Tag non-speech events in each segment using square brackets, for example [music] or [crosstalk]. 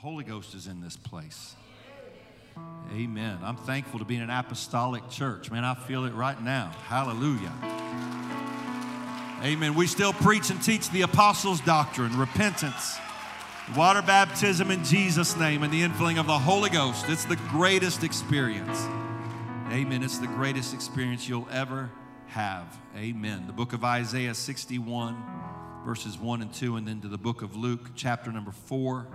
Holy Ghost is in this place. Amen. I'm thankful to be in an apostolic church. Man, I feel it right now. Hallelujah. Amen. We still preach and teach the apostles' doctrine, repentance, water baptism in Jesus' name, and the infilling of the Holy Ghost. It's the greatest experience. Amen. It's the greatest experience you'll ever have. Amen. The book of Isaiah 61, verses 1 and 2, and then to the book of Luke, chapter number 4.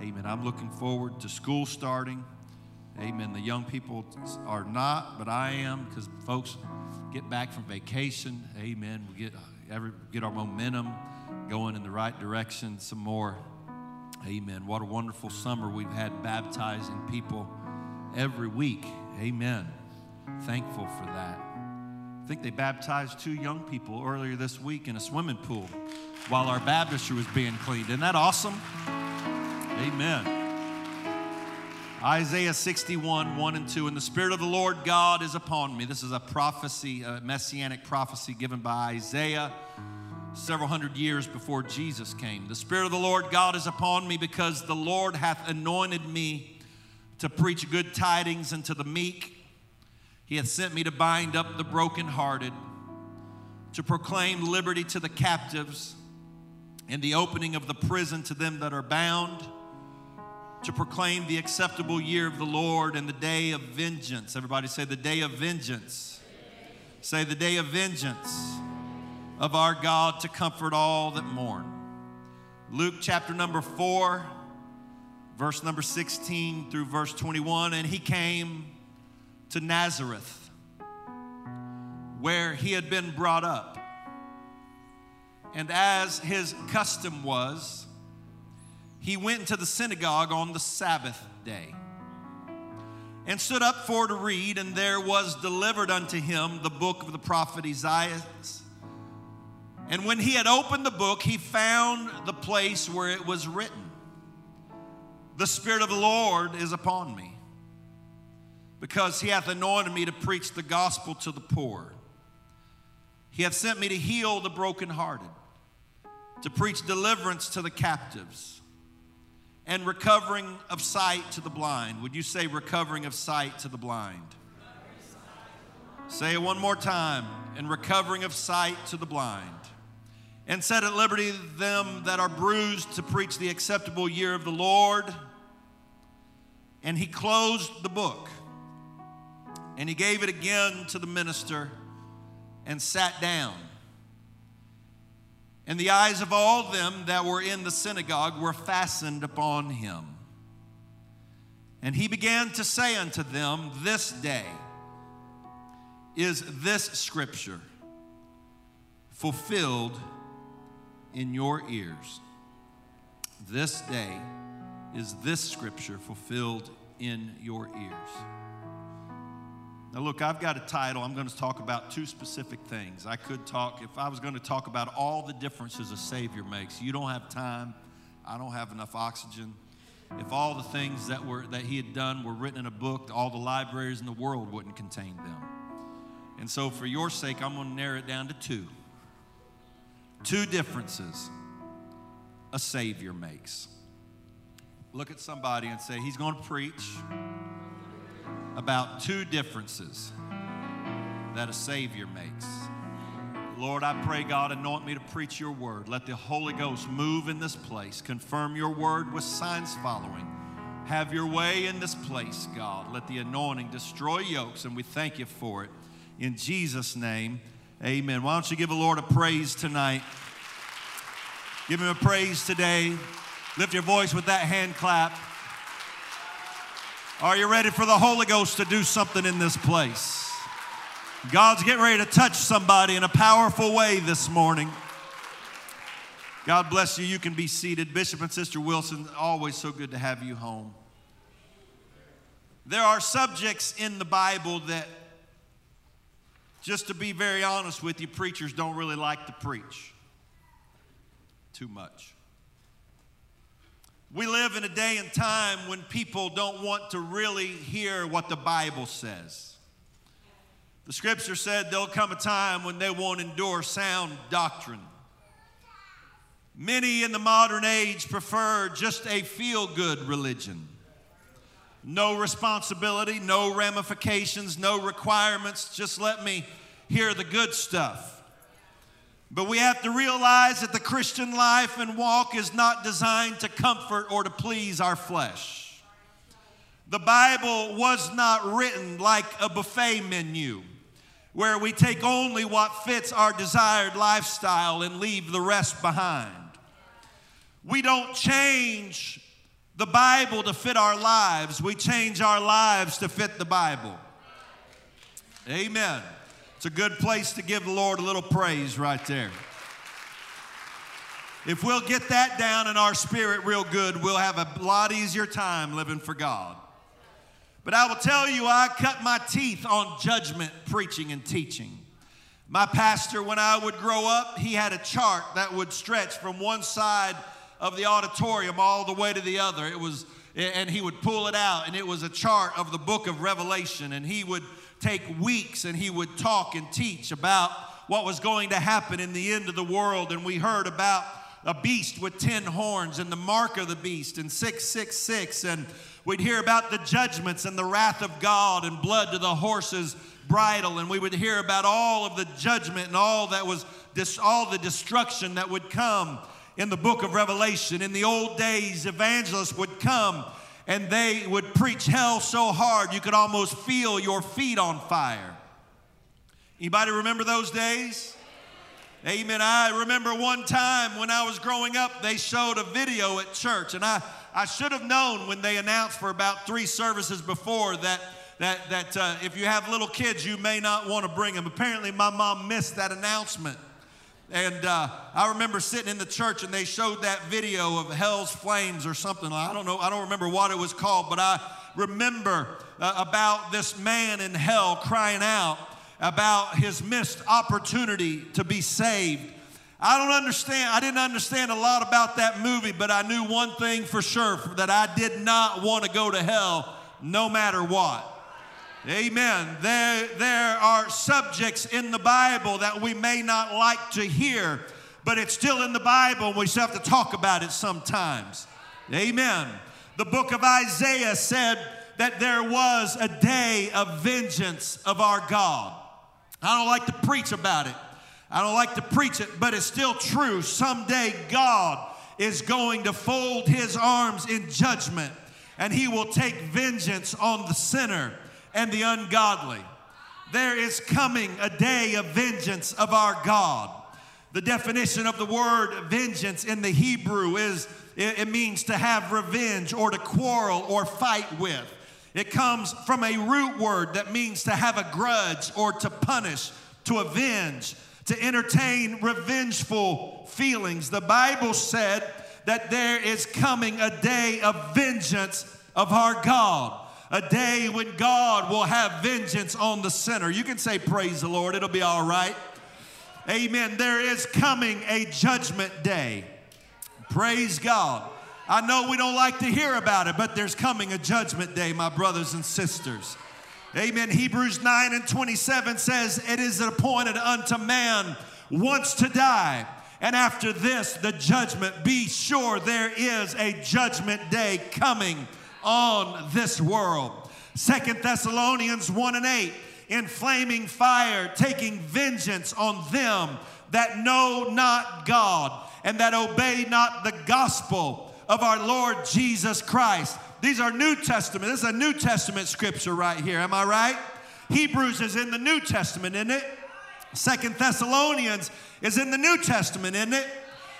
Amen. I'm looking forward to school starting. Amen. The young people are not, but I am because folks get back from vacation. Amen. We get uh, every get our momentum going in the right direction some more. Amen. What a wonderful summer we've had baptizing people every week. Amen. Thankful for that. I think they baptized two young people earlier this week in a swimming pool while our baptistry was being cleaned. Isn't that awesome? Amen. Isaiah 61, 1 and 2. And the Spirit of the Lord God is upon me. This is a prophecy, a messianic prophecy given by Isaiah several hundred years before Jesus came. The Spirit of the Lord God is upon me because the Lord hath anointed me to preach good tidings unto the meek. He hath sent me to bind up the brokenhearted, to proclaim liberty to the captives, and the opening of the prison to them that are bound to proclaim the acceptable year of the Lord and the day of vengeance. Everybody say, the day of vengeance. Say, the day of vengeance of our God to comfort all that mourn. Luke chapter number 4, verse number 16 through verse 21. And he came to Nazareth, where he had been brought up. And as his custom was, he went into the synagogue on the Sabbath day and stood up for to read, and there was delivered unto him the book of the prophet Isaiah. And when he had opened the book, he found the place where it was written The Spirit of the Lord is upon me, because he hath anointed me to preach the gospel to the poor. He hath sent me to heal the brokenhearted, to preach deliverance to the captives and recovering of sight to the blind. Would you say recovering of sight to the blind? Say it one more time. And recovering of sight to the blind. And set at liberty them that are bruised to preach the acceptable year of the Lord. And he closed the book. And he gave it again to the minister and sat down. And the eyes of all them that were in the synagogue were fastened upon him. And he began to say unto them, This day is this scripture fulfilled in your ears. This day is this scripture fulfilled in your ears. Now, look, I've got a title. I'm going to talk about two specific things. I could talk, if I was going to talk about all the differences a Savior makes, you don't have time. I don't have enough oxygen. If all the things that, were, that he had done were written in a book, all the libraries in the world wouldn't contain them. And so, for your sake, I'm going to narrow it down to two. Two differences a Savior makes. Look at somebody and say, He's going to preach about two differences that a Savior makes. Lord, I pray, God, anoint me to preach your word. Let the Holy Ghost move in this place. Confirm your word with signs following. Have your way in this place, God. Let the anointing destroy yokes, and we thank you for it. In Jesus' name, amen. Why don't you give the Lord a praise tonight? Give him a praise today. Lift your voice with that hand clap. Are you ready for the Holy Ghost to do something in this place? God's getting ready to touch somebody in a powerful way this morning. God bless you. You can be seated. Bishop and Sister Wilson, always so good to have you home. There are subjects in the Bible that, just to be very honest with you, preachers don't really like to preach too much. We live in a day and time when people don't want to really hear what the Bible says. The scripture said there'll come a time when they won't endure sound doctrine. Many in the modern age prefer just a feel good religion. No responsibility, no ramifications, no requirements. Just let me hear the good stuff. But we have to realize that the Christian life and walk is not designed to comfort or to please our flesh. The Bible was not written like a buffet menu where we take only what fits our desired lifestyle and leave the rest behind. We don't change the Bible to fit our lives, we change our lives to fit the Bible. Amen. It's a good place to give the Lord a little praise right there. If we'll get that down in our spirit real good, we'll have a lot easier time living for God. But I will tell you, I cut my teeth on judgment preaching and teaching. My pastor, when I would grow up, he had a chart that would stretch from one side of the auditorium all the way to the other. It was, and he would pull it out, and it was a chart of the book of Revelation, and he would take weeks and he would talk and teach about what was going to happen in the end of the world. And we heard about a beast with 10 horns and the mark of the beast and 666. And we'd hear about the judgments and the wrath of God and blood to the horse's bridle. And we would hear about all of the judgment and all that was, all the destruction that would come in the book of Revelation. In the old days, evangelists would come and they would preach hell so hard you could almost feel your feet on fire. Anybody remember those days? Amen. I remember one time when I was growing up, they showed a video at church, and I, I should have known when they announced for about three services before that, that, that uh, if you have little kids, you may not want to bring them. Apparently, my mom missed that announcement. And uh, I remember sitting in the church and they showed that video of hell's flames or something. I don't know, I don't remember what it was called, but I remember uh, about this man in hell crying out about his missed opportunity to be saved. I don't understand, I didn't understand a lot about that movie, but I knew one thing for sure that I did not want to go to hell no matter what. Amen. There, there are subjects in the Bible that we may not like to hear, but it's still in the Bible and we still have to talk about it sometimes. Amen. The book of Isaiah said that there was a day of vengeance of our God. I don't like to preach about it. I don't like to preach it, but it's still true. Someday God is going to fold his arms in judgment and he will take vengeance on the sinner and the ungodly. There is coming a day of vengeance of our God. The definition of the word vengeance in the Hebrew is it means to have revenge or to quarrel or fight with. It comes from a root word that means to have a grudge or to punish, to avenge, to entertain revengeful feelings. The Bible said that there is coming a day of vengeance of our God a day when God will have vengeance on the sinner. You can say, Praise the Lord, it'll be all right. Amen. There is coming a judgment day. Praise God. I know we don't like to hear about it, but there's coming a judgment day, my brothers and sisters. Amen. Hebrews 9 and 27 says, It is appointed unto man once to die. And after this, the judgment. Be sure there is a judgment day coming on this world. Second Thessalonians 1 and 8, in flaming fire, taking vengeance on them that know not God and that obey not the gospel of our Lord Jesus Christ. These are New Testament. This is a New Testament scripture right here. Am I right? Hebrews is in the New Testament, isn't it? Second Thessalonians is in the New Testament, isn't it?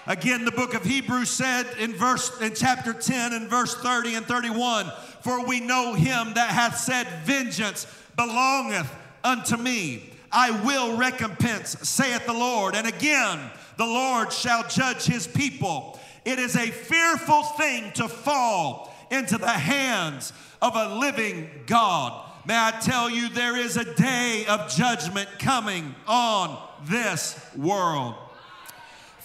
Again, the book of Hebrews said in verse in chapter 10 and verse 30 and 31, for we know him that hath said, Vengeance belongeth unto me. I will recompense, saith the Lord. And again, the Lord shall judge his people. It is a fearful thing to fall into the hands of a living God. May I tell you, there is a day of judgment coming on this world.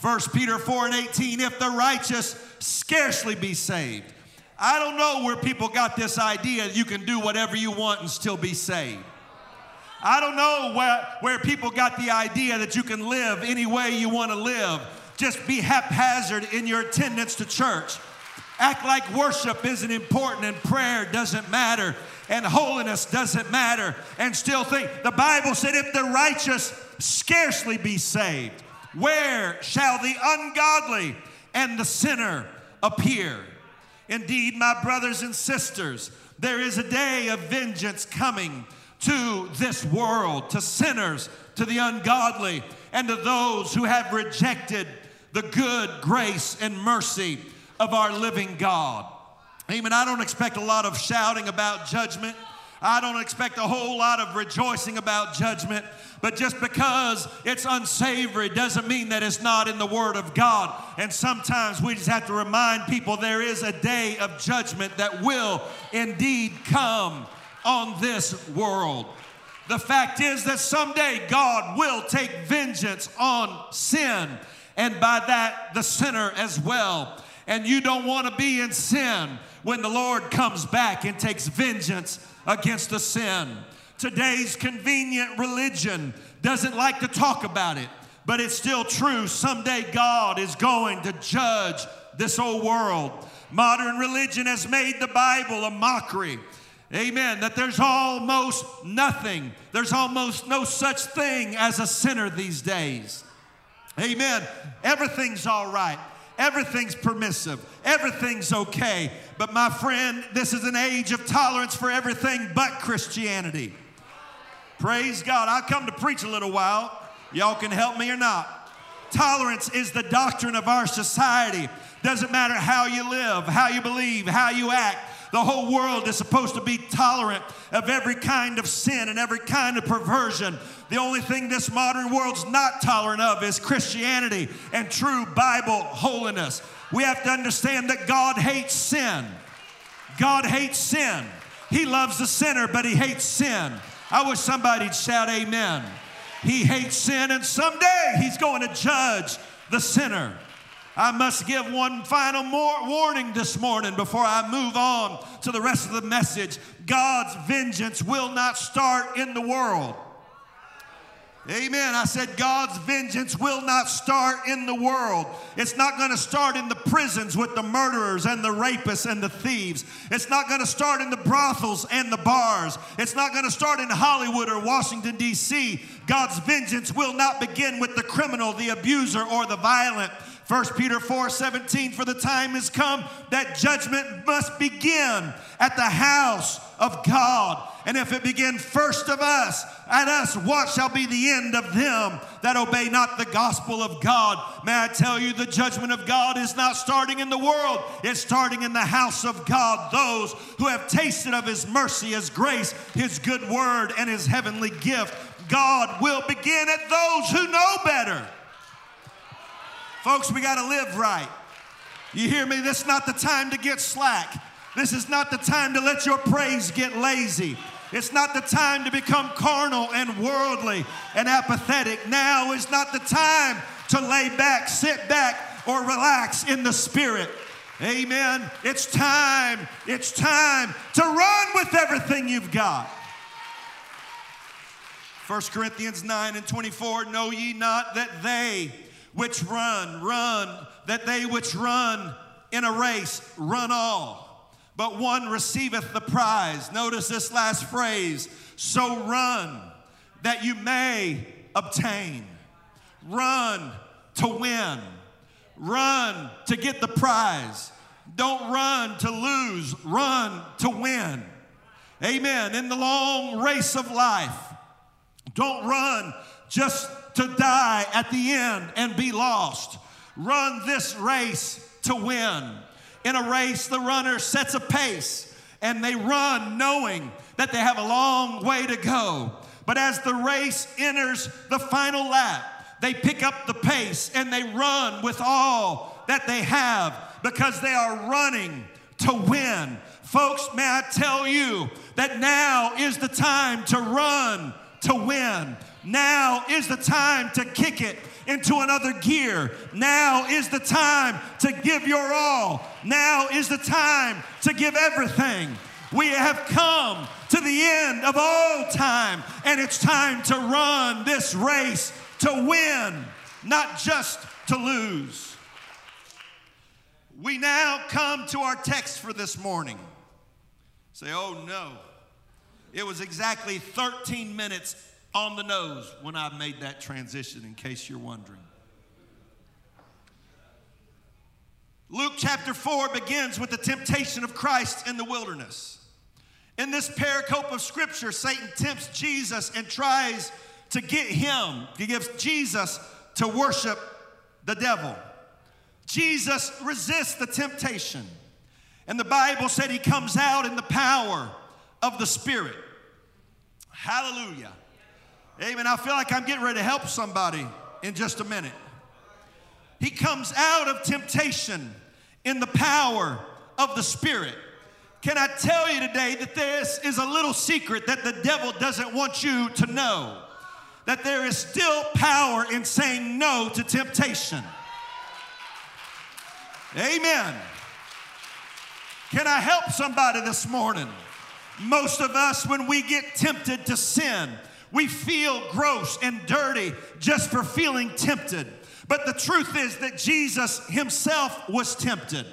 1 Peter 4 and 18, if the righteous scarcely be saved. I don't know where people got this idea you can do whatever you want and still be saved. I don't know where, where people got the idea that you can live any way you want to live. just be haphazard in your attendance to church. Act like worship isn't important and prayer doesn't matter and holiness doesn't matter and still think the Bible said if the righteous scarcely be saved, where shall the ungodly and the sinner appear? Indeed, my brothers and sisters, there is a day of vengeance coming to this world, to sinners, to the ungodly, and to those who have rejected the good grace and mercy of our living God. Amen. I don't expect a lot of shouting about judgment. I don't expect a whole lot of rejoicing about judgment. But just because it's unsavory doesn't mean that it's not in the Word of God. And sometimes we just have to remind people there is a day of judgment that will indeed come on this world. The fact is that someday God will take vengeance on sin, and by that, the sinner as well. And you don't want to be in sin when the Lord comes back and takes vengeance against the sin. Today's convenient religion doesn't like to talk about it, but it's still true. Someday God is going to judge this old world. Modern religion has made the Bible a mockery. Amen. That there's almost nothing, there's almost no such thing as a sinner these days. Amen. Everything's all right. Everything's permissive. Everything's okay. But my friend, this is an age of tolerance for everything but Christianity. Praise God. I come to preach a little while. Y'all can help me or not. Tolerance is the doctrine of our society. Doesn't matter how you live, how you believe, how you act. The whole world is supposed to be tolerant of every kind of sin and every kind of perversion. The only thing this modern world's not tolerant of is Christianity and true Bible holiness. We have to understand that God hates sin. God hates sin. He loves the sinner, but He hates sin. I wish somebody'd shout amen. He hates sin, and someday He's going to judge the sinner. I must give one final warning this morning before I move on to the rest of the message. God's vengeance will not start in the world. Amen. I said God's vengeance will not start in the world. It's not going to start in the prisons with the murderers and the rapists and the thieves. It's not going to start in the brothels and the bars. It's not going to start in Hollywood or Washington, D.C. God's vengeance will not begin with the criminal, the abuser, or the violent. 1 Peter 4 17, for the time has come that judgment must begin at the house of God. And if it begin first of us, at us, what shall be the end of them that obey not the gospel of God? May I tell you, the judgment of God is not starting in the world, it's starting in the house of God. Those who have tasted of His mercy, His grace, His good word, and His heavenly gift. God will begin at those who know better. Folks, we got to live right. You hear me? This is not the time to get slack. This is not the time to let your praise get lazy. It's not the time to become carnal and worldly and apathetic. Now is not the time to lay back, sit back, or relax in the spirit. Amen. It's time, it's time to run with everything you've got. 1 Corinthians 9 and 24 Know ye not that they which run, run, that they which run in a race run all, but one receiveth the prize. Notice this last phrase so run that you may obtain. Run to win. Run to get the prize. Don't run to lose, run to win. Amen. In the long race of life, don't run just to die at the end and be lost. Run this race to win. In a race, the runner sets a pace and they run knowing that they have a long way to go. But as the race enters the final lap, they pick up the pace and they run with all that they have because they are running to win. Folks, may I tell you that now is the time to run to win. Now is the time to kick it into another gear. Now is the time to give your all. Now is the time to give everything. We have come to the end of all time, and it's time to run this race to win, not just to lose. We now come to our text for this morning. Say, oh no. It was exactly 13 minutes on the nose when I made that transition, in case you're wondering. Luke chapter 4 begins with the temptation of Christ in the wilderness. In this pericope of scripture, Satan tempts Jesus and tries to get him, he gives Jesus to worship the devil. Jesus resists the temptation. And the Bible said he comes out in the power of the Spirit. Hallelujah. Amen. I feel like I'm getting ready to help somebody in just a minute. He comes out of temptation in the power of the Spirit. Can I tell you today that this is a little secret that the devil doesn't want you to know? That there is still power in saying no to temptation. Amen. Can I help somebody this morning? Most of us, when we get tempted to sin, we feel gross and dirty just for feeling tempted. But the truth is that Jesus himself was tempted.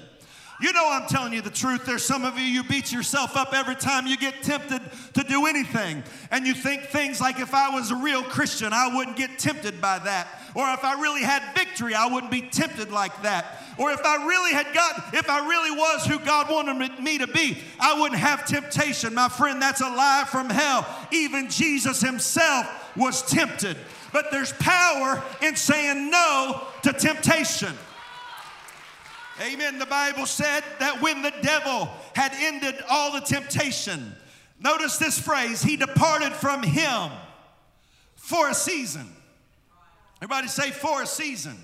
You know, I'm telling you the truth. There's some of you, you beat yourself up every time you get tempted to do anything. And you think things like, if I was a real Christian, I wouldn't get tempted by that. Or if I really had victory, I wouldn't be tempted like that. Or if I really had got, if I really was who God wanted me to be, I wouldn't have temptation. My friend, that's a lie from hell. Even Jesus himself was tempted. But there's power in saying no to temptation. Amen. The Bible said that when the devil had ended all the temptation, notice this phrase, he departed from him for a season. Everybody say, for a season.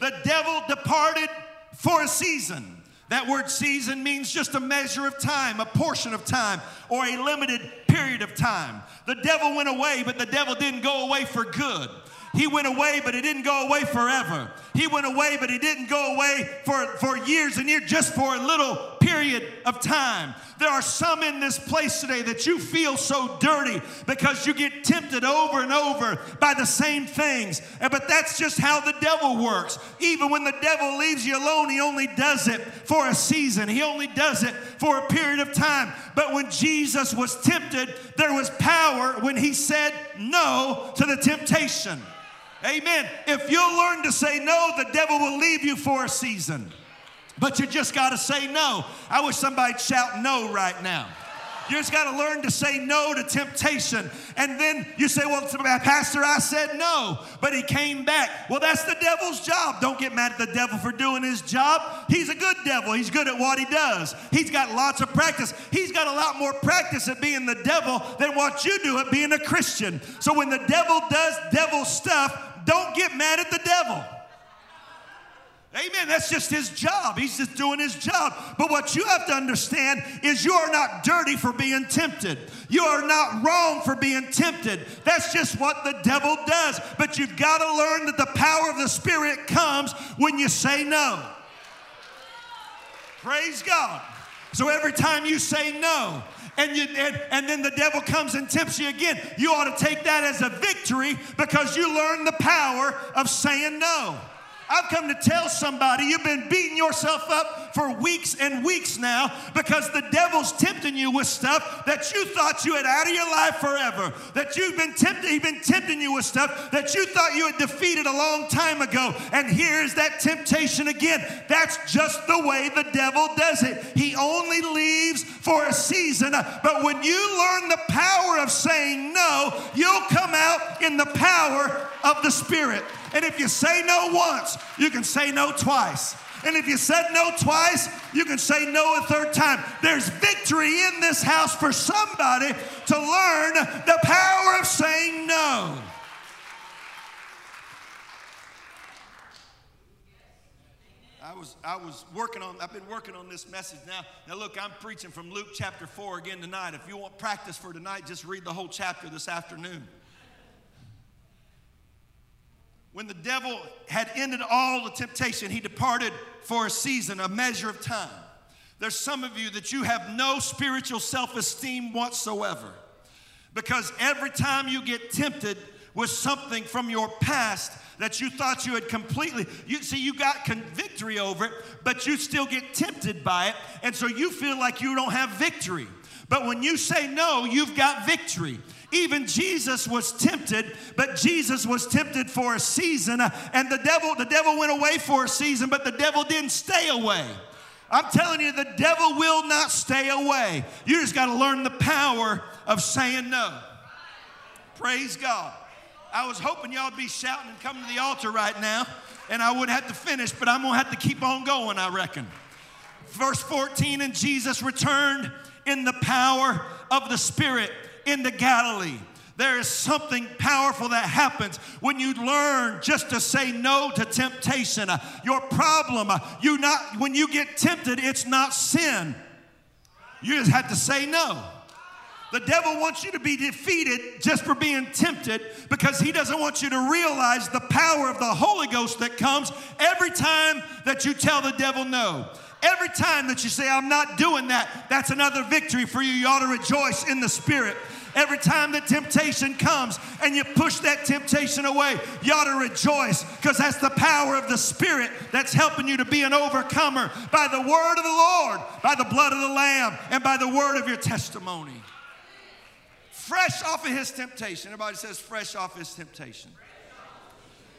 The devil departed for a season. That word season means just a measure of time, a portion of time, or a limited period of time. The devil went away, but the devil didn't go away for good. He went away, but he didn't go away forever. He went away, but he didn't go away for, for years and years, just for a little period of time. There are some in this place today that you feel so dirty because you get tempted over and over by the same things. But that's just how the devil works. Even when the devil leaves you alone, he only does it for a season, he only does it for a period of time. But when Jesus was tempted, there was power when he said no to the temptation. Amen. If you'll learn to say no, the devil will leave you for a season. But you just got to say no. I wish somebody'd shout no right now. You just got to learn to say no to temptation. And then you say, Well, Pastor, I said no, but he came back. Well, that's the devil's job. Don't get mad at the devil for doing his job. He's a good devil. He's good at what he does. He's got lots of practice. He's got a lot more practice at being the devil than what you do at being a Christian. So when the devil does devil stuff, don't get mad at the devil. Amen. That's just his job. He's just doing his job. But what you have to understand is you are not dirty for being tempted. You are not wrong for being tempted. That's just what the devil does. But you've got to learn that the power of the Spirit comes when you say no. Praise God. So every time you say no, and, you, and, and then the devil comes and tempts you again, you ought to take that as a victory because you learned the power of saying no. I've come to tell somebody you've been beating yourself up for weeks and weeks now because the devil's tempting you with stuff that you thought you had out of your life forever. That you've been tempted, he's been tempting you with stuff that you thought you had defeated a long time ago. And here's that temptation again. That's just the way the devil does it. He only leaves for a season. But when you learn the power of saying no, in the power of the Spirit. And if you say no once, you can say no twice. And if you said no twice, you can say no a third time. There's victory in this house for somebody to learn the power of saying no. I was, I was working on, I've been working on this message now. Now, look, I'm preaching from Luke chapter 4 again tonight. If you want practice for tonight, just read the whole chapter this afternoon when the devil had ended all the temptation, he departed for a season, a measure of time. There's some of you that you have no spiritual self esteem whatsoever. Because every time you get tempted, with something from your past that you thought you had completely you see you got victory over it but you still get tempted by it and so you feel like you don't have victory. But when you say no you've got victory even Jesus was tempted, but Jesus was tempted for a season, uh, and the devil, the devil went away for a season, but the devil didn't stay away. I'm telling you, the devil will not stay away. You just got to learn the power of saying no. Praise God. I was hoping y'all would be shouting and coming to the altar right now, and I wouldn't have to finish, but I'm going to have to keep on going, I reckon. Verse 14, and Jesus returned in the power of the Spirit into Galilee. There is something powerful that happens when you learn just to say no to temptation. Your problem, you not when you get tempted, it's not sin. You just have to say no. The devil wants you to be defeated just for being tempted because he doesn't want you to realize the power of the Holy Ghost that comes every time that you tell the devil no. Every time that you say, I'm not doing that, that's another victory for you. You ought to rejoice in the Spirit. Every time the temptation comes and you push that temptation away, you ought to rejoice because that's the power of the Spirit that's helping you to be an overcomer by the word of the Lord, by the blood of the Lamb, and by the word of your testimony. Fresh off of his temptation. Everybody says, fresh off his temptation.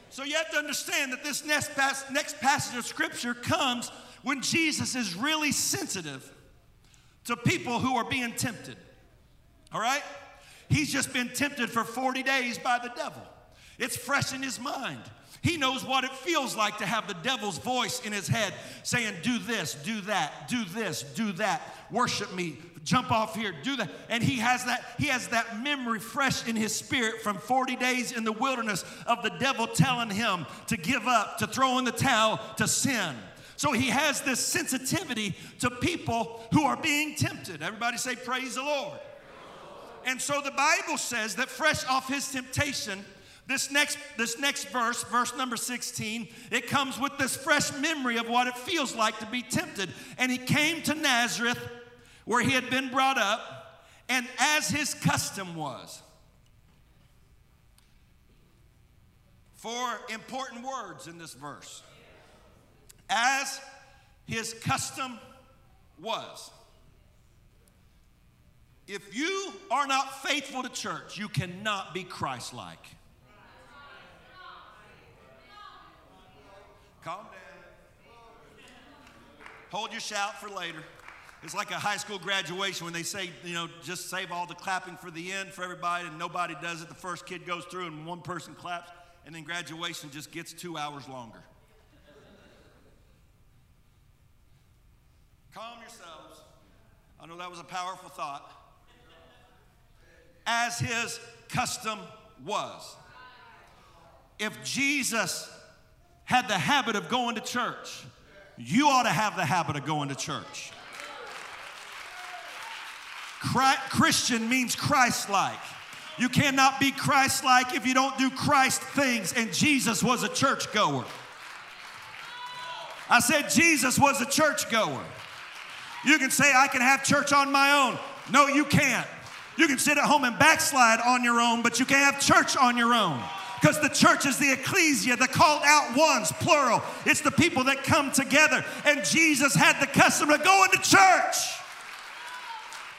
So you have to understand that this next, next passage of scripture comes when Jesus is really sensitive to people who are being tempted. All right? He's just been tempted for 40 days by the devil. It's fresh in his mind. He knows what it feels like to have the devil's voice in his head saying, Do this, do that, do this, do that, worship me, jump off here, do that. And he has that, he has that memory fresh in his spirit from 40 days in the wilderness of the devil telling him to give up, to throw in the towel, to sin. So he has this sensitivity to people who are being tempted. Everybody say, Praise the Lord. And so the Bible says that fresh off his temptation, this next, this next verse, verse number 16, it comes with this fresh memory of what it feels like to be tempted. And he came to Nazareth, where he had been brought up, and as his custom was, four important words in this verse. As his custom was. If you are not faithful to church, you cannot be Christ like. Calm down. Hold your shout for later. It's like a high school graduation when they say, you know, just save all the clapping for the end for everybody, and nobody does it. The first kid goes through, and one person claps, and then graduation just gets two hours longer. Calm yourselves. I know that was a powerful thought as his custom was. If Jesus had the habit of going to church, you ought to have the habit of going to church. Christian means Christ like. You cannot be Christ like if you don't do Christ things, and Jesus was a church goer. I said Jesus was a church goer. You can say, I can have church on my own. No, you can't. You can sit at home and backslide on your own, but you can't have church on your own. Because the church is the ecclesia, the called out ones, plural. It's the people that come together. And Jesus had the custom of going to church.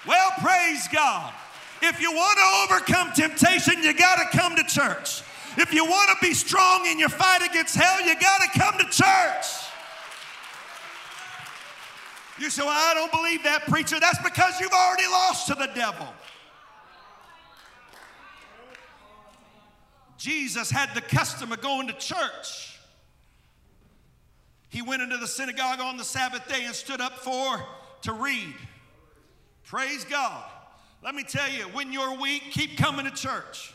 Well, praise God. If you want to overcome temptation, you got to come to church. If you want to be strong in your fight against hell, you got to come to church. You say, Well, I don't believe that, preacher. That's because you've already lost to the devil. Jesus had the custom of going to church. He went into the synagogue on the Sabbath day and stood up for to read. Praise God. Let me tell you, when you're weak, keep coming to church.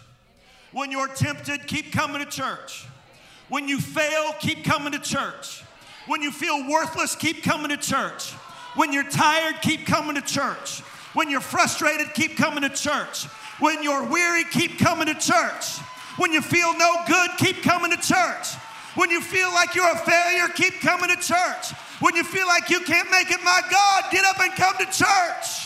When you're tempted, keep coming to church. When you fail, keep coming to church. When you feel worthless, keep coming to church. When you're tired, keep coming to church. When you're frustrated, keep coming to church. When you're weary, keep coming to church. When you feel no good, keep coming to church. When you feel like you're a failure, keep coming to church. When you feel like you can't make it, my God, get up and come to church.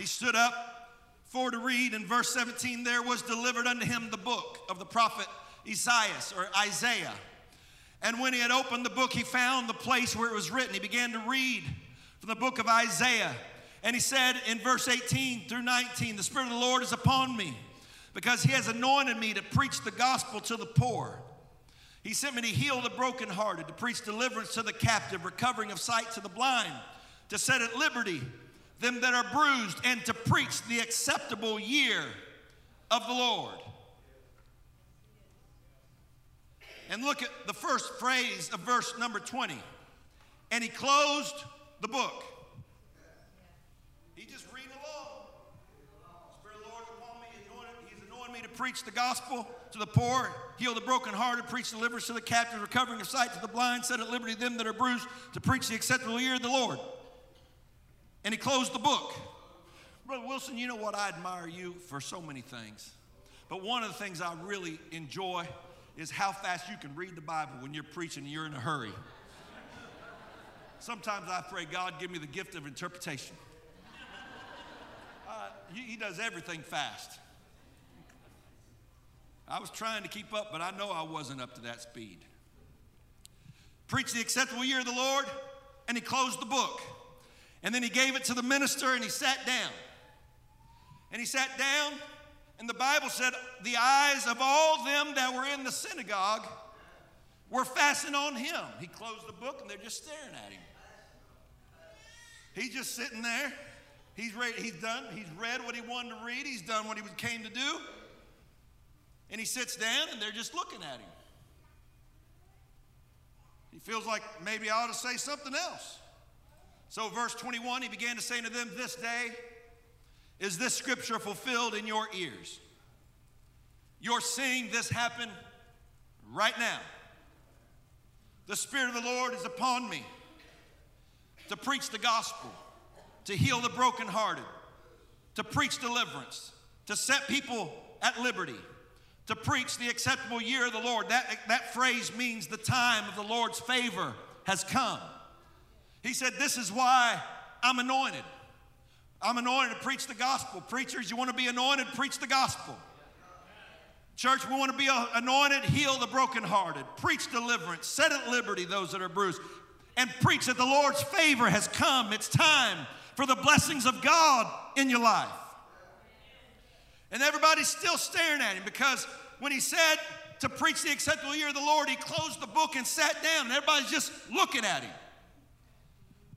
he stood up for to read. In verse 17, there was delivered unto him the book of the prophet Isaiah or Isaiah. And when he had opened the book, he found the place where it was written. He began to read from the book of Isaiah. And he said in verse 18 through 19, The Spirit of the Lord is upon me because he has anointed me to preach the gospel to the poor. He sent me to heal the brokenhearted, to preach deliverance to the captive, recovering of sight to the blind, to set at liberty them that are bruised, and to preach the acceptable year of the Lord. And look at the first phrase of verse number 20. And he closed the book. He just reading along. Spirit of the Lord upon me, anointed, he's anointed to preach the gospel to the poor, heal the brokenhearted, preach deliverance to the captives, recovering of sight to the blind, set at liberty them that are bruised, to preach the acceptable year of the Lord. And he closed the book. Brother Wilson, you know what? I admire you for so many things. But one of the things I really enjoy is how fast you can read the Bible when you're preaching and you're in a hurry. Sometimes I pray, God, give me the gift of interpretation. Uh, he, he does everything fast. I was trying to keep up, but I know I wasn't up to that speed. Preached the acceptable year of the Lord, and he closed the book. And then he gave it to the minister and he sat down. And he sat down, and the Bible said, The eyes of all them that were in the synagogue were fastened on him. He closed the book and they're just staring at him. He's just sitting there. He's ready, he's done, he's read what he wanted to read, he's done what he came to do. And he sits down and they're just looking at him. He feels like maybe I ought to say something else. So, verse 21, he began to say to them, This day is this scripture fulfilled in your ears. You're seeing this happen right now. The Spirit of the Lord is upon me to preach the gospel, to heal the brokenhearted, to preach deliverance, to set people at liberty, to preach the acceptable year of the Lord. That, that phrase means the time of the Lord's favor has come. He said, This is why I'm anointed. I'm anointed to preach the gospel. Preachers, you want to be anointed? Preach the gospel. Church, we want to be anointed, heal the brokenhearted, preach deliverance, set at liberty those that are bruised, and preach that the Lord's favor has come. It's time for the blessings of God in your life. And everybody's still staring at him because when he said to preach the acceptable year of the Lord, he closed the book and sat down, and everybody's just looking at him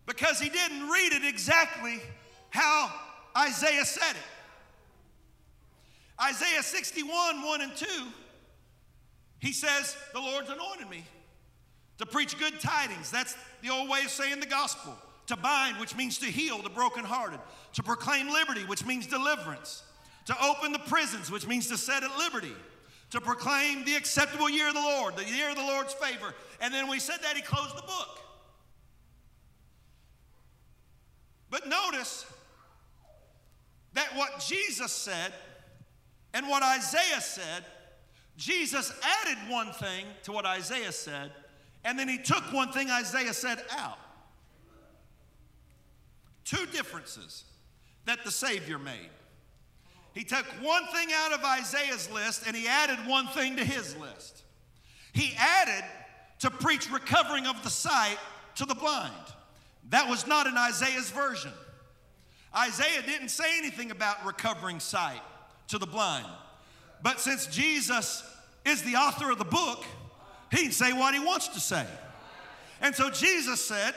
because he didn't read it exactly how Isaiah said it. Isaiah 61, 1 and 2, he says, The Lord's anointed me to preach good tidings. That's the old way of saying the gospel. To bind, which means to heal the brokenhearted. To proclaim liberty, which means deliverance. To open the prisons, which means to set at liberty. To proclaim the acceptable year of the Lord, the year of the Lord's favor. And then we said that, he closed the book. But notice that what Jesus said and what Isaiah said, Jesus added one thing to what Isaiah said, and then he took one thing Isaiah said out. Two differences that the Savior made. He took one thing out of Isaiah's list and he added one thing to his list. He added to preach recovering of the sight to the blind. That was not in Isaiah's version. Isaiah didn't say anything about recovering sight to the blind. But since Jesus is the author of the book, he can say what he wants to say. And so Jesus said,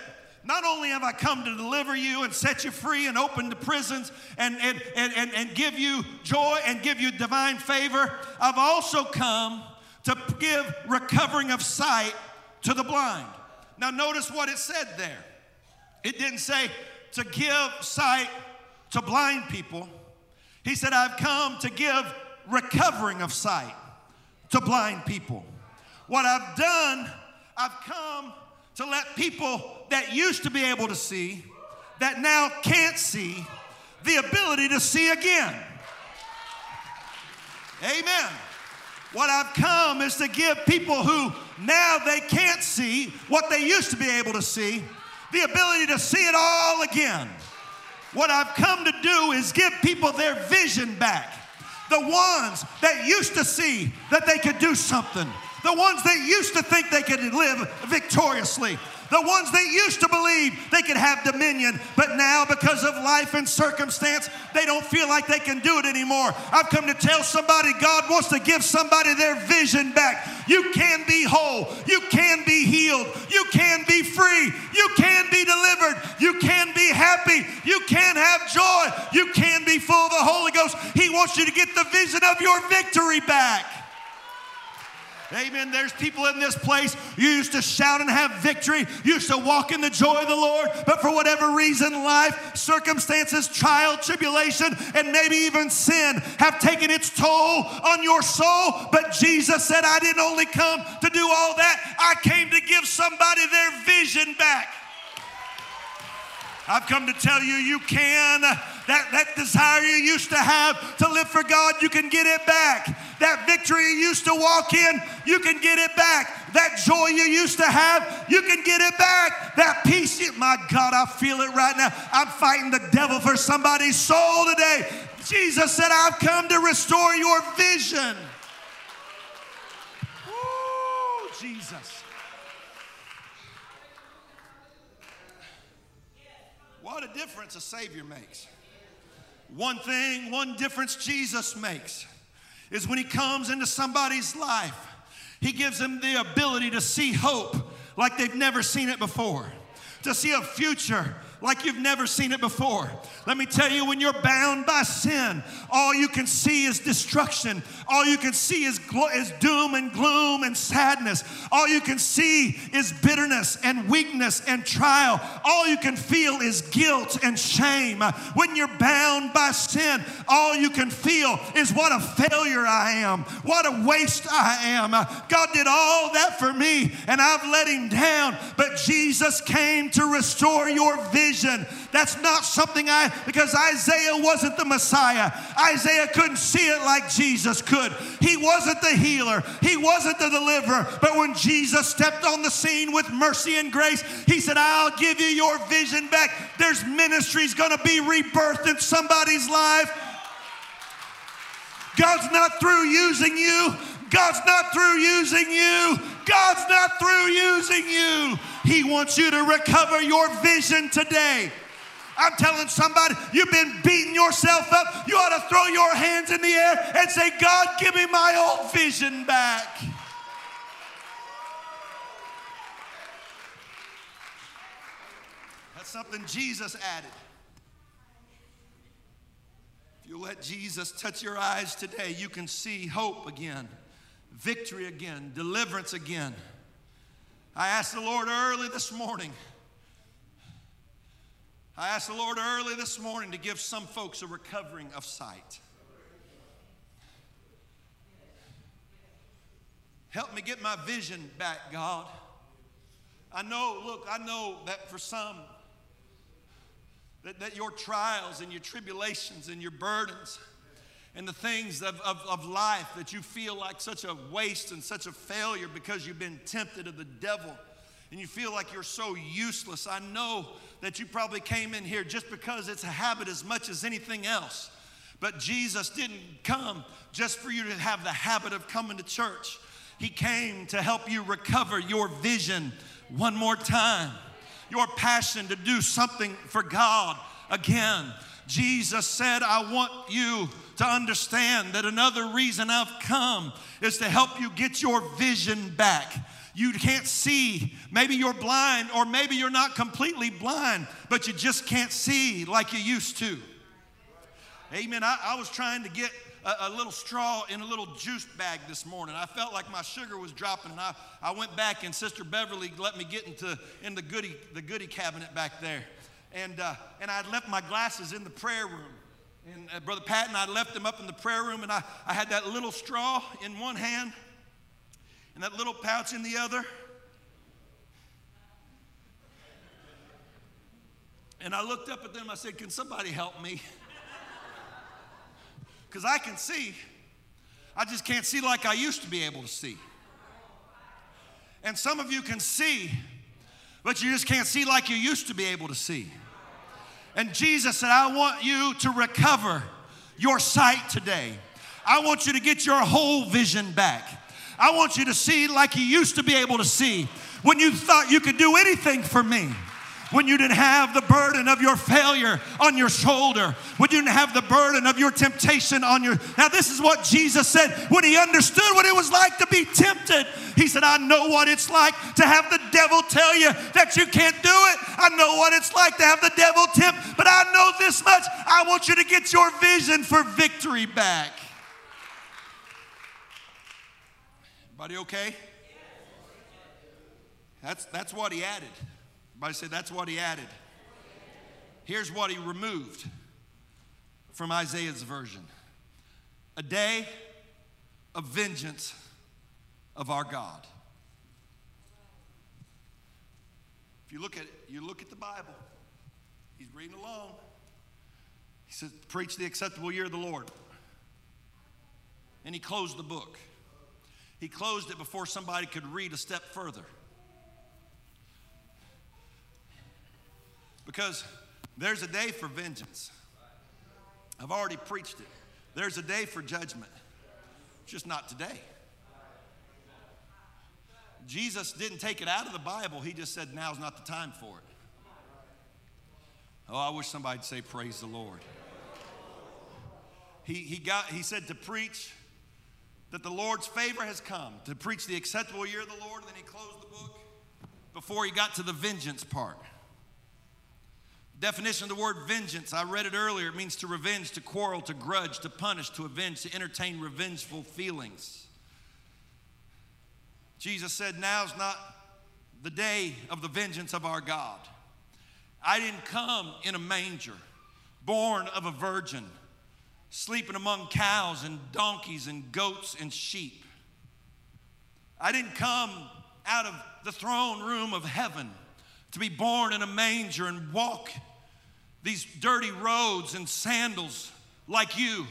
not only have I come to deliver you and set you free and open the prisons and, and, and, and, and give you joy and give you divine favor, I've also come to give recovering of sight to the blind. Now, notice what it said there. It didn't say to give sight to blind people. He said, I've come to give recovering of sight to blind people. What I've done, I've come to let people that used to be able to see, that now can't see, the ability to see again. Amen. What I've come is to give people who now they can't see what they used to be able to see the ability to see it all again. What I've come to do is give people their vision back. The ones that used to see that they could do something, the ones that used to think they could live victoriously, the ones that used to believe they could have dominion, but now because of life and circumstance, they don't feel like they can do it anymore. I've come to tell somebody God wants to give somebody their vision back. You can be whole, you can be healed, you can be free, you can be delivered, you can be happy, you can have joy, you can be full of the Holy Ghost. He wants you to get the vision of your victory back. Amen. There's people in this place. You used to shout and have victory. You used to walk in the joy of the Lord. But for whatever reason, life, circumstances, trial, tribulation, and maybe even sin have taken its toll on your soul. But Jesus said, I didn't only come to do all that, I came to give somebody their vision back. I've come to tell you, you can. That, that desire you used to have to live for God, you can get it back. That victory you used to walk in, you can get it back. That joy you used to have, you can get it back. That peace, you, my God, I feel it right now. I'm fighting the devil for somebody's soul today. Jesus said, I've come to restore your vision. Ooh, Jesus. What a difference a Savior makes. One thing, one difference Jesus makes is when He comes into somebody's life, He gives them the ability to see hope like they've never seen it before, to see a future like you've never seen it before. Let me tell you, when you're bound by sin, all you can see is destruction. All you can see is, glo- is doom and gloom and sadness. All you can see is bitterness and weakness and trial. All you can feel is guilt and shame. When you're bound by sin, all you can feel is what a failure I am, what a waste I am. God did all that for me, and I've let Him down. But Jesus came to restore your vision vision. That's not something I, because Isaiah wasn't the Messiah. Isaiah couldn't see it like Jesus could. He wasn't the healer, he wasn't the deliverer. But when Jesus stepped on the scene with mercy and grace, he said, I'll give you your vision back. There's ministries going to be rebirthed in somebody's life. God's not through using you. God's not through using you. God's not through using you. He wants you to recover your vision today. I'm telling somebody, you've been beating yourself up. You ought to throw your hands in the air and say, God, give me my old vision back. That's something Jesus added. If you let Jesus touch your eyes today, you can see hope again, victory again, deliverance again. I asked the Lord early this morning. I asked the Lord early this morning to give some folks a recovering of sight. Help me get my vision back, God. I know, look, I know that for some, that, that your trials and your tribulations and your burdens and the things of, of, of life that you feel like such a waste and such a failure because you've been tempted of the devil and you feel like you're so useless. I know that you probably came in here just because it's a habit as much as anything else. But Jesus didn't come just for you to have the habit of coming to church. He came to help you recover your vision one more time, your passion to do something for God again. Jesus said, I want you to understand that another reason I've come is to help you get your vision back. You can't see. Maybe you're blind, or maybe you're not completely blind, but you just can't see like you used to. Amen. I, I was trying to get a, little straw in a little juice bag this morning. I felt like my sugar was dropping, and I, I went back, and Sister Beverly let me get into in the goodie, the goodie cabinet back there and, uh, and I'd left my glasses in the prayer room. And uh, Brother Pat and I left them up in the prayer room, and I, I had that little straw in one hand and that little pouch in the other. And I looked up at them, I said, Can somebody help me? [laughs] Because I can see, I just can't see like I used to be able to see. And some of you can see, but you just can't see like you used to be able to see. And Jesus said, I want you to recover your sight today. I want you to get your whole vision back. I want you to see like you used to be able to see when you thought you could do anything for me when you didn't have the burden of your failure on your shoulder, when you didn't have the burden of your temptation on your. Now, this is what Jesus said when he understood what it was like to be tempted. He said, I know what it's like to have the devil tell you that you can't do it. I know what it's like to have the devil tempt, but I know this much. I want you to get your vision for victory back. Everybody okay? That's, that's what he added. Everybody say that's what he added. Here's what he removed from Isaiah's version a day of vengeance of our God. If you look at it, you look at the Bible, he's reading along. He says, Preach the acceptable year of the Lord. And he closed the book. He closed it before somebody could read a step further. Because there's a day for vengeance. I've already preached it. There's a day for judgment, just not today. Jesus didn't take it out of the Bible, He just said, now's not the time for it. Oh, I wish somebody'd say, Praise the Lord. He, he, got, he said to preach that the Lord's favor has come, to preach the acceptable year of the Lord, and then he closed the book before he got to the vengeance part. Definition of the word vengeance, I read it earlier. It means to revenge, to quarrel, to grudge, to punish, to avenge, to entertain revengeful feelings. Jesus said, Now's not the day of the vengeance of our God. I didn't come in a manger, born of a virgin, sleeping among cows and donkeys and goats and sheep. I didn't come out of the throne room of heaven to be born in a manger and walk these dirty roads and sandals like you.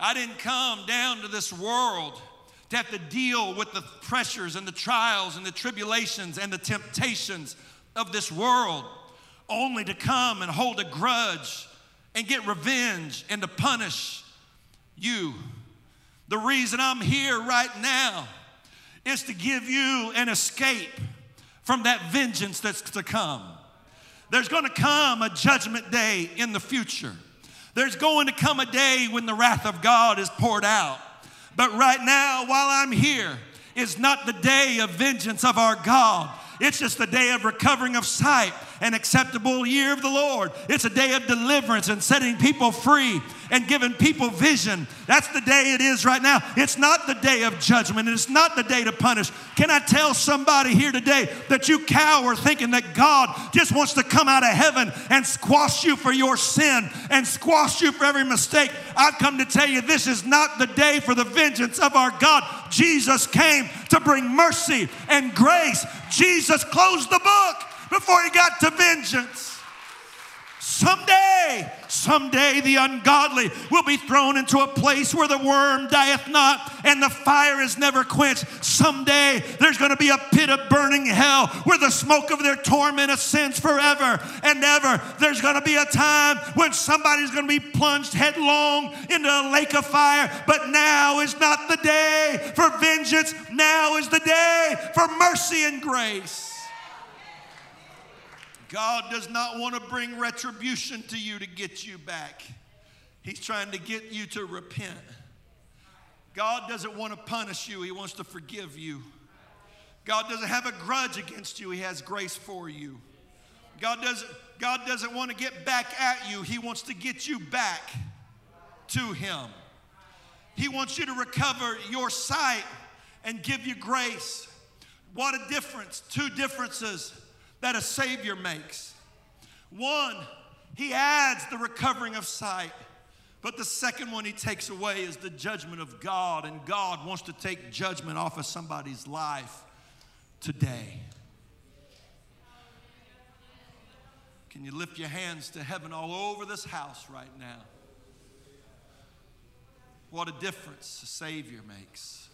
I didn't come down to this world to have to deal with the pressures and the trials and the tribulations and the temptations of this world, only to come and hold a grudge and get revenge and to punish you. The reason I'm here right now is to give you an escape from that vengeance that's to come. There's going to come a judgment day in the future. There's going to come a day when the wrath of God is poured out. But right now, while I'm here, is not the day of vengeance of our God. It's just the day of recovering of sight, an acceptable year of the Lord. It's a day of deliverance and setting people free and giving people vision. That's the day it is right now. It's not the day of judgment. It's not the day to punish. Can I tell somebody here today that you cower thinking that God just wants to come out of heaven and squash you for your sin and squash you for every mistake? I've come to tell you this is not the day for the vengeance of our God. Jesus came to bring mercy and grace. Jesus closed the book before he got to vengeance. Someday, someday the ungodly will be thrown into a place where the worm dieth not and the fire is never quenched. Someday there's going to be a pit of burning hell where the smoke of their torment ascends forever and ever. There's going to be a time when somebody's going to be plunged headlong into a lake of fire. But now is not the day for vengeance. Now is the day for mercy and grace. God does not want to bring retribution to you to get you back. He's trying to get you to repent. God doesn't want to punish you, He wants to forgive you. God doesn't have a grudge against you, He has grace for you. God doesn't, God doesn't want to get back at you, He wants to get you back to Him. He wants you to recover your sight and give you grace. What a difference, two differences that a Savior makes. One, He adds the recovering of sight. But the second one he takes away is the judgment of God, and God wants to take judgment off of somebody's life today. Can you lift your hands to heaven all over this house right now? What a difference a Savior makes.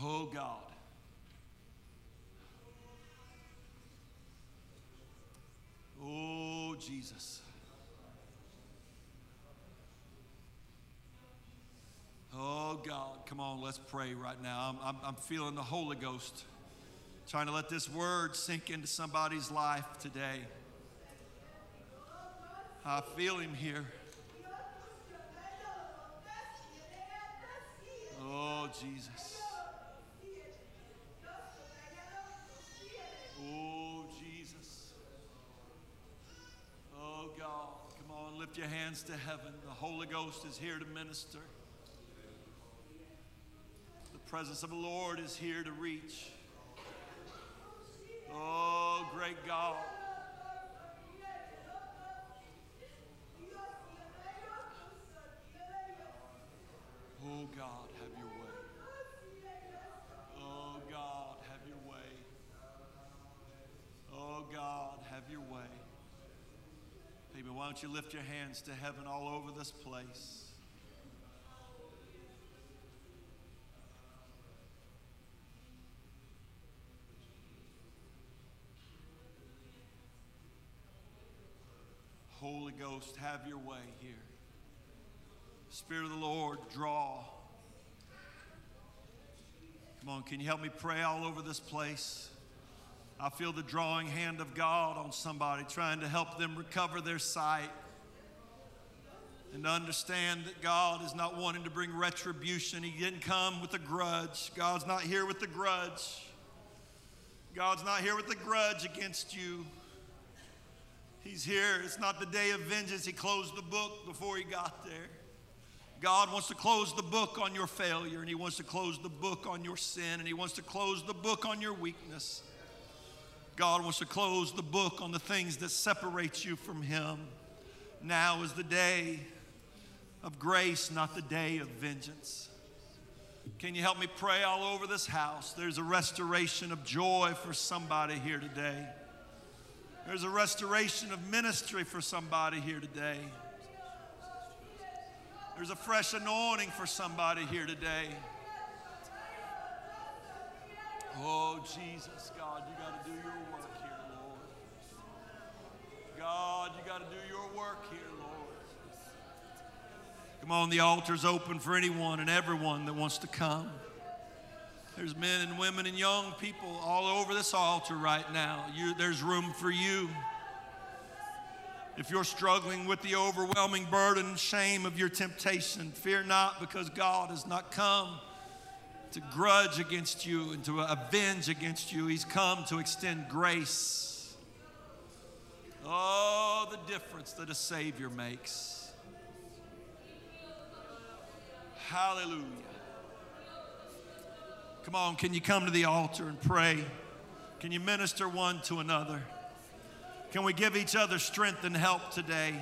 Oh God. Oh Jesus. Oh God. Come on, let's pray right now. I'm, I'm, I'm feeling the Holy Ghost trying to let this word sink into somebody's life today. I feel him here. Oh, Jesus. Oh, Jesus. Oh, God. Come on, lift your hands to heaven. The Holy Ghost is here to minister. The presence of the Lord is here to reach. Oh, great God. Oh, God, Oh, God, have your way. Amen. Why don't you lift your hands to heaven all over this place? Holy Ghost, have your way here. Spirit of the Lord, draw. Come on, can you help me pray all over this place? I feel the drawing hand of God on somebody, trying to help them recover their sight and understand that God is not wanting to bring retribution. He didn't come with a grudge. God's not here with a grudge. God's not here with a grudge against you. He's here. It's not the day of vengeance. He closed the book before he got there. God wants to close the book on your failure, and He wants to close the book on your sin, and He wants to close the book on your weakness. God wants to close the book on the things that separate you from Him. Now is the day of grace, not the day of vengeance. Can you help me pray all over this house? There's a restoration of joy for somebody here today. There's a restoration of ministry for somebody here today. There's a fresh anointing for somebody here today. Oh, Jesus, God, you got to do your work. God, you got to do your work here, Lord. Come on, the altar's open for anyone and everyone that wants to come. There's men and women and young people all over this altar right now. You, there's room for you. If you're struggling with the overwhelming burden and shame of your temptation, fear not because God has not come to grudge against you and to avenge against you. He's come to extend grace. Oh, the difference that a Savior makes. Hallelujah. Come on, can you come to the altar and pray? Can you minister one to another? Can we give each other strength and help today?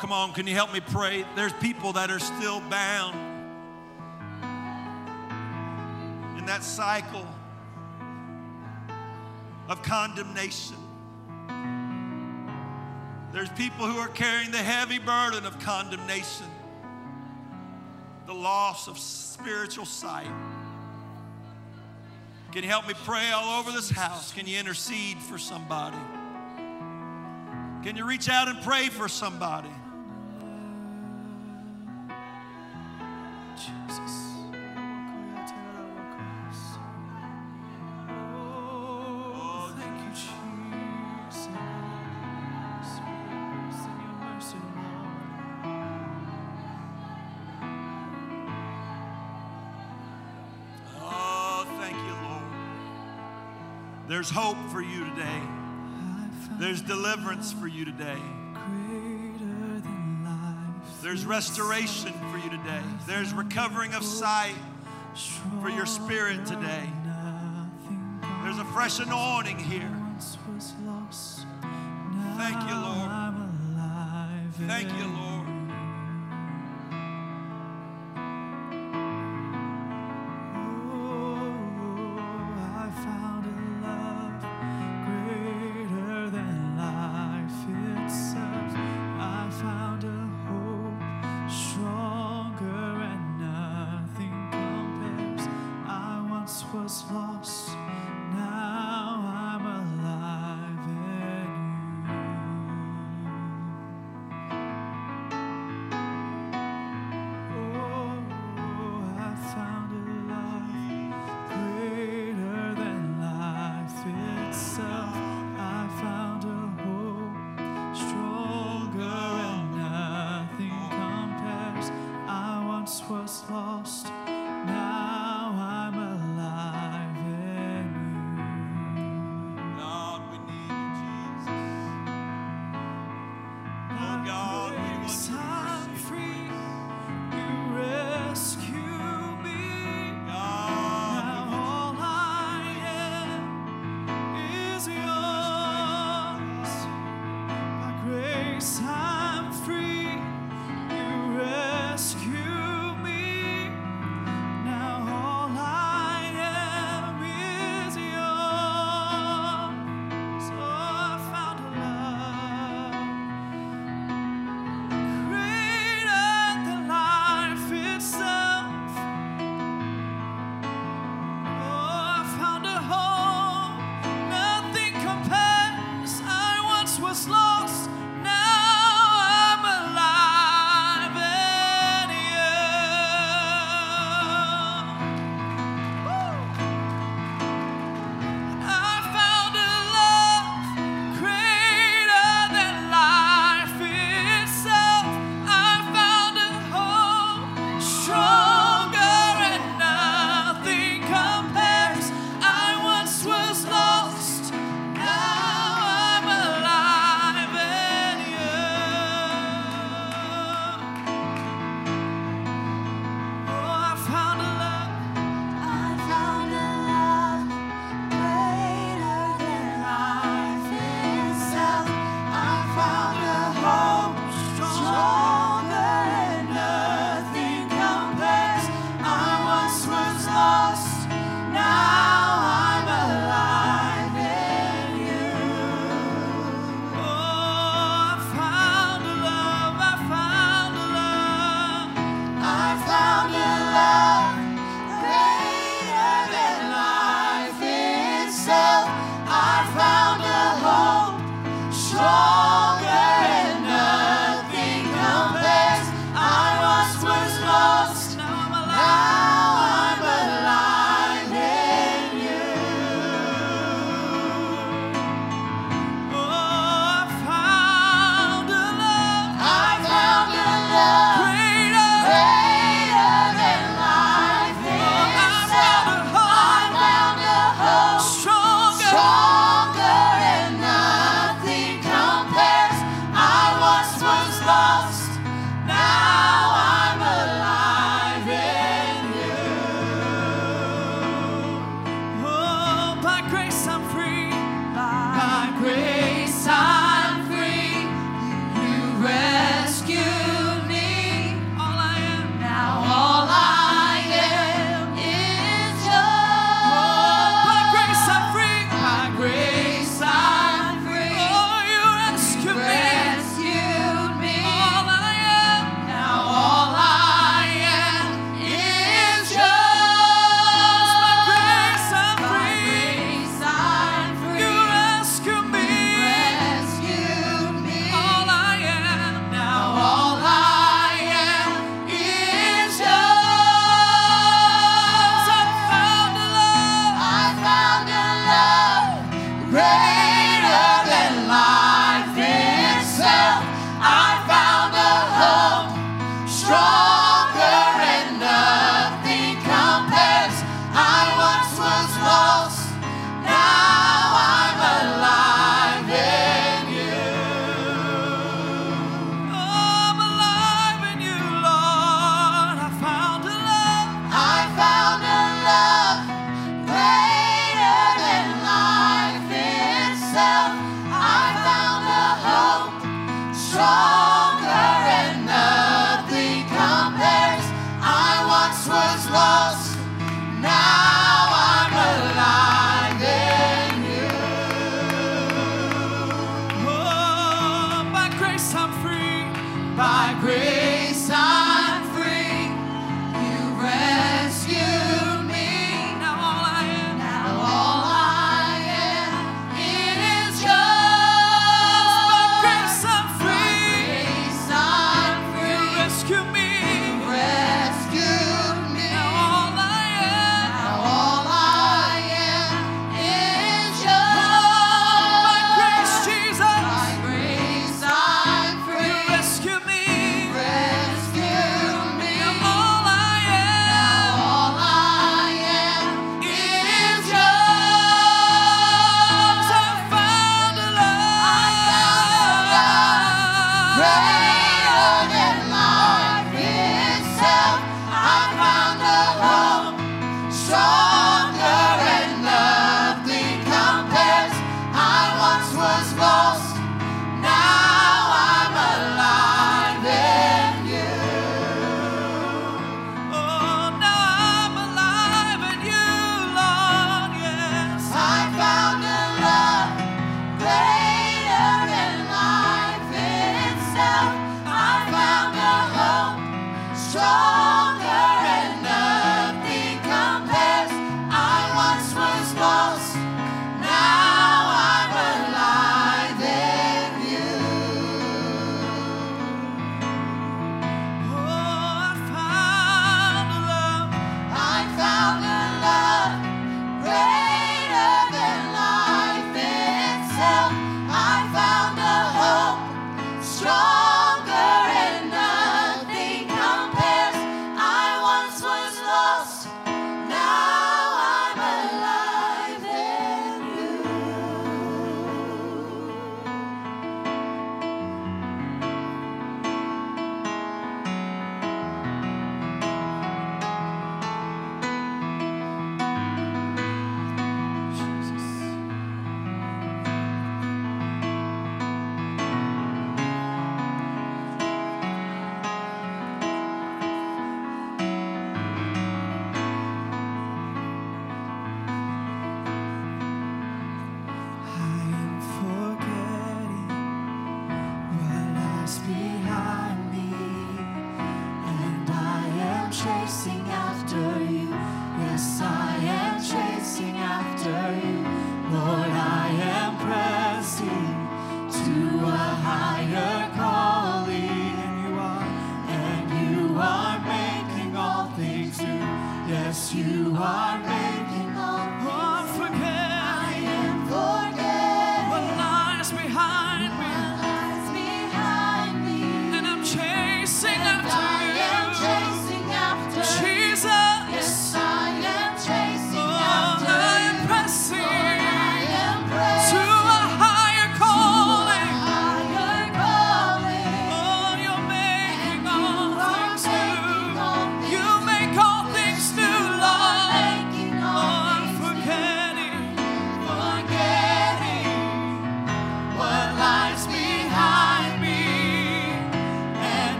Come on, can you help me pray? There's people that are still bound in that cycle of condemnation. There's people who are carrying the heavy burden of condemnation, the loss of spiritual sight. Can you help me pray all over this house? Can you intercede for somebody? Can you reach out and pray for somebody? Oh, oh, There's hope for you today. There's deliverance for you today. Greater than life. There's restoration for you today. There's recovering of sight for your spirit today. There's a fresh anointing here. once was lost. Thank you, Lord. Thank you, Lord.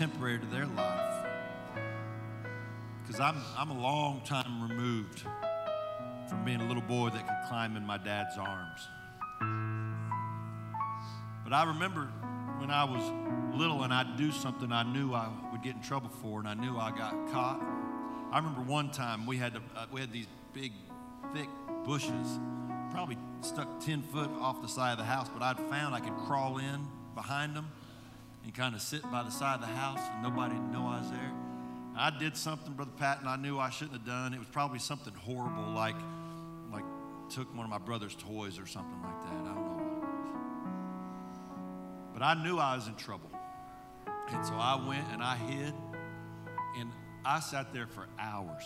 Contemporary to their life. Because I'm, I'm a long time removed from being a little boy that could climb in my dad's arms. But I remember when I was little and I'd do something I knew I would get in trouble for, and I knew I got caught. I remember one time we had to, uh, we had these big, thick bushes, probably stuck 10 foot off the side of the house, but I'd found I could crawl in behind them and kind of sit by the side of the house and nobody know I was there. I did something, Brother Patton, I knew I shouldn't have done. It was probably something horrible, like, like took one of my brother's toys or something like that. I don't know what it was. But I knew I was in trouble. And so I went and I hid and I sat there for hours.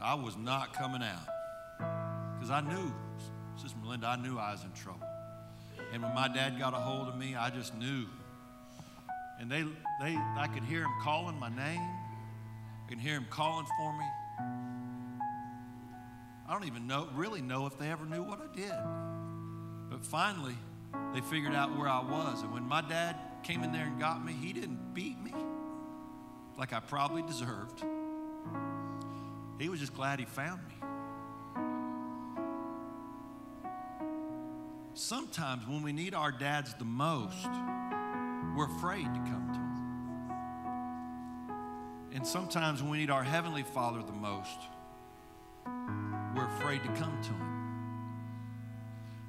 I was not coming out because I knew, Sister Melinda, I knew I was in trouble. And when my dad got a hold of me, I just knew. And they, they, I could hear him calling my name. I could hear him calling for me. I don't even know, really know if they ever knew what I did. But finally, they figured out where I was. And when my dad came in there and got me, he didn't beat me like I probably deserved. He was just glad he found me. Sometimes when we need our dads the most, we're afraid to come to him. And sometimes when we need our Heavenly Father the most, we're afraid to come to him.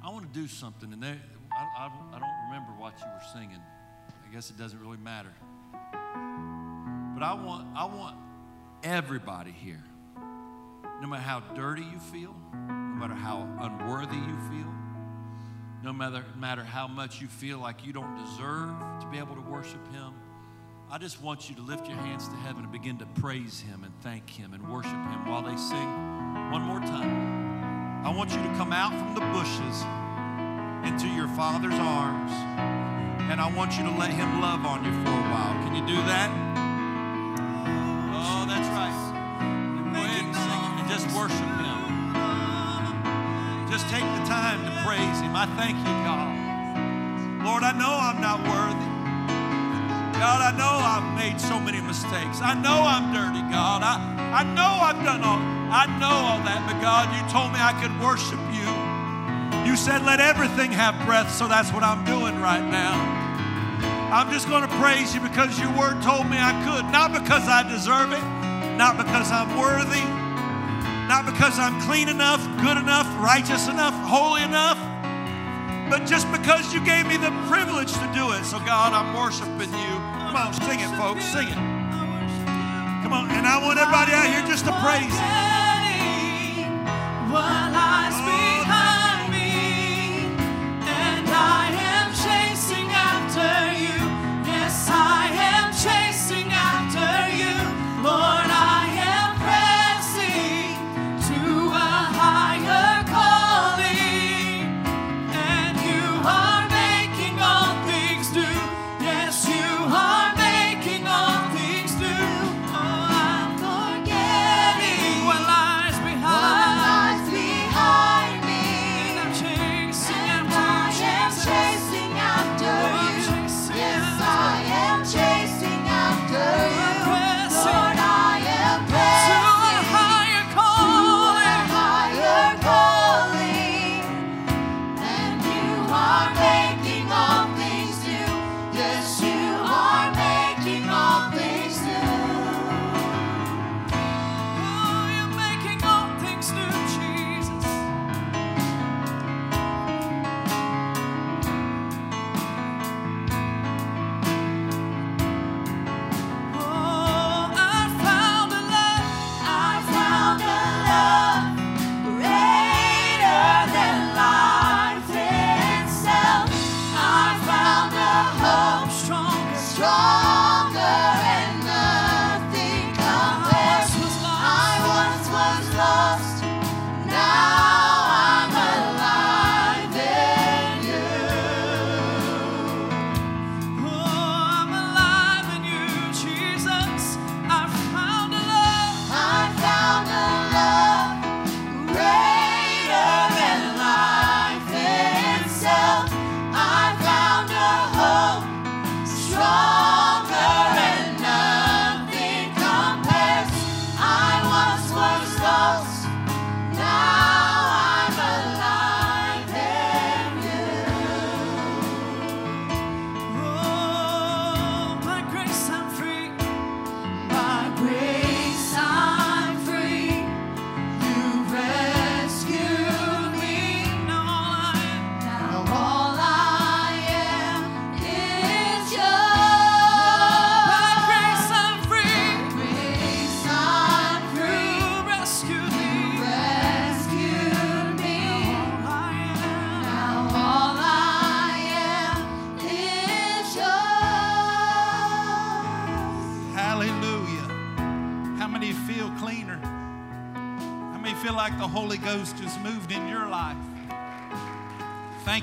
I want to do something, and I, I, I don't remember what you were singing. I guess it doesn't really matter. But I want, I want everybody here, no matter how dirty you feel, no matter how unworthy you feel, no matter, matter how much you feel like you don't deserve to be able to worship Him, I just want you to lift your hands to heaven and begin to praise Him and thank Him and worship Him while they sing one more time. I want you to come out from the bushes into your Father's arms, and I want you to let Him love on you for a while. Can you do that? I thank you, God. Lord, I know I'm not worthy. God, I know I've made so many mistakes. I know I'm dirty, God. I, I know I've done all I know all that, but God, you told me I could worship you. You said let everything have breath, so that's what I'm doing right now. I'm just going to praise you because your word told me I could, not because I deserve it, not because I'm worthy, not because I'm clean enough, good enough, righteous enough, holy enough, but just because you gave me the privilege to do it. So, God, I'm worshiping you. Come on, sing it, folks, sing it. Come on, and I want everybody out here just to praise.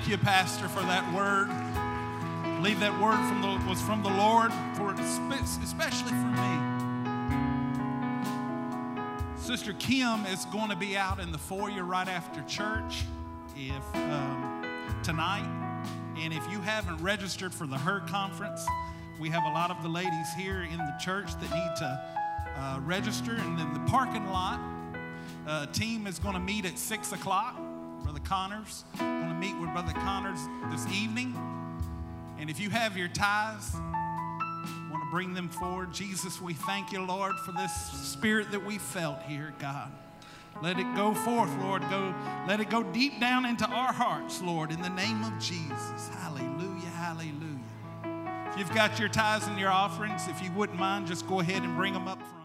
Thank you, Pastor, for that word. I believe that word from the, was from the Lord, for especially for me. Sister Kim is going to be out in the foyer right after church if um, tonight. And if you haven't registered for the Her Conference, we have a lot of the ladies here in the church that need to uh, register. And then the parking lot uh, team is going to meet at 6 o'clock. Brother Connors meet with Brother Connors this evening. And if you have your tithes, want to bring them forward. Jesus, we thank you, Lord, for this spirit that we felt here, God. Let it go forth, Lord. Go, let it go deep down into our hearts, Lord, in the name of Jesus. Hallelujah, hallelujah. If you've got your tithes and your offerings, if you wouldn't mind, just go ahead and bring them up front.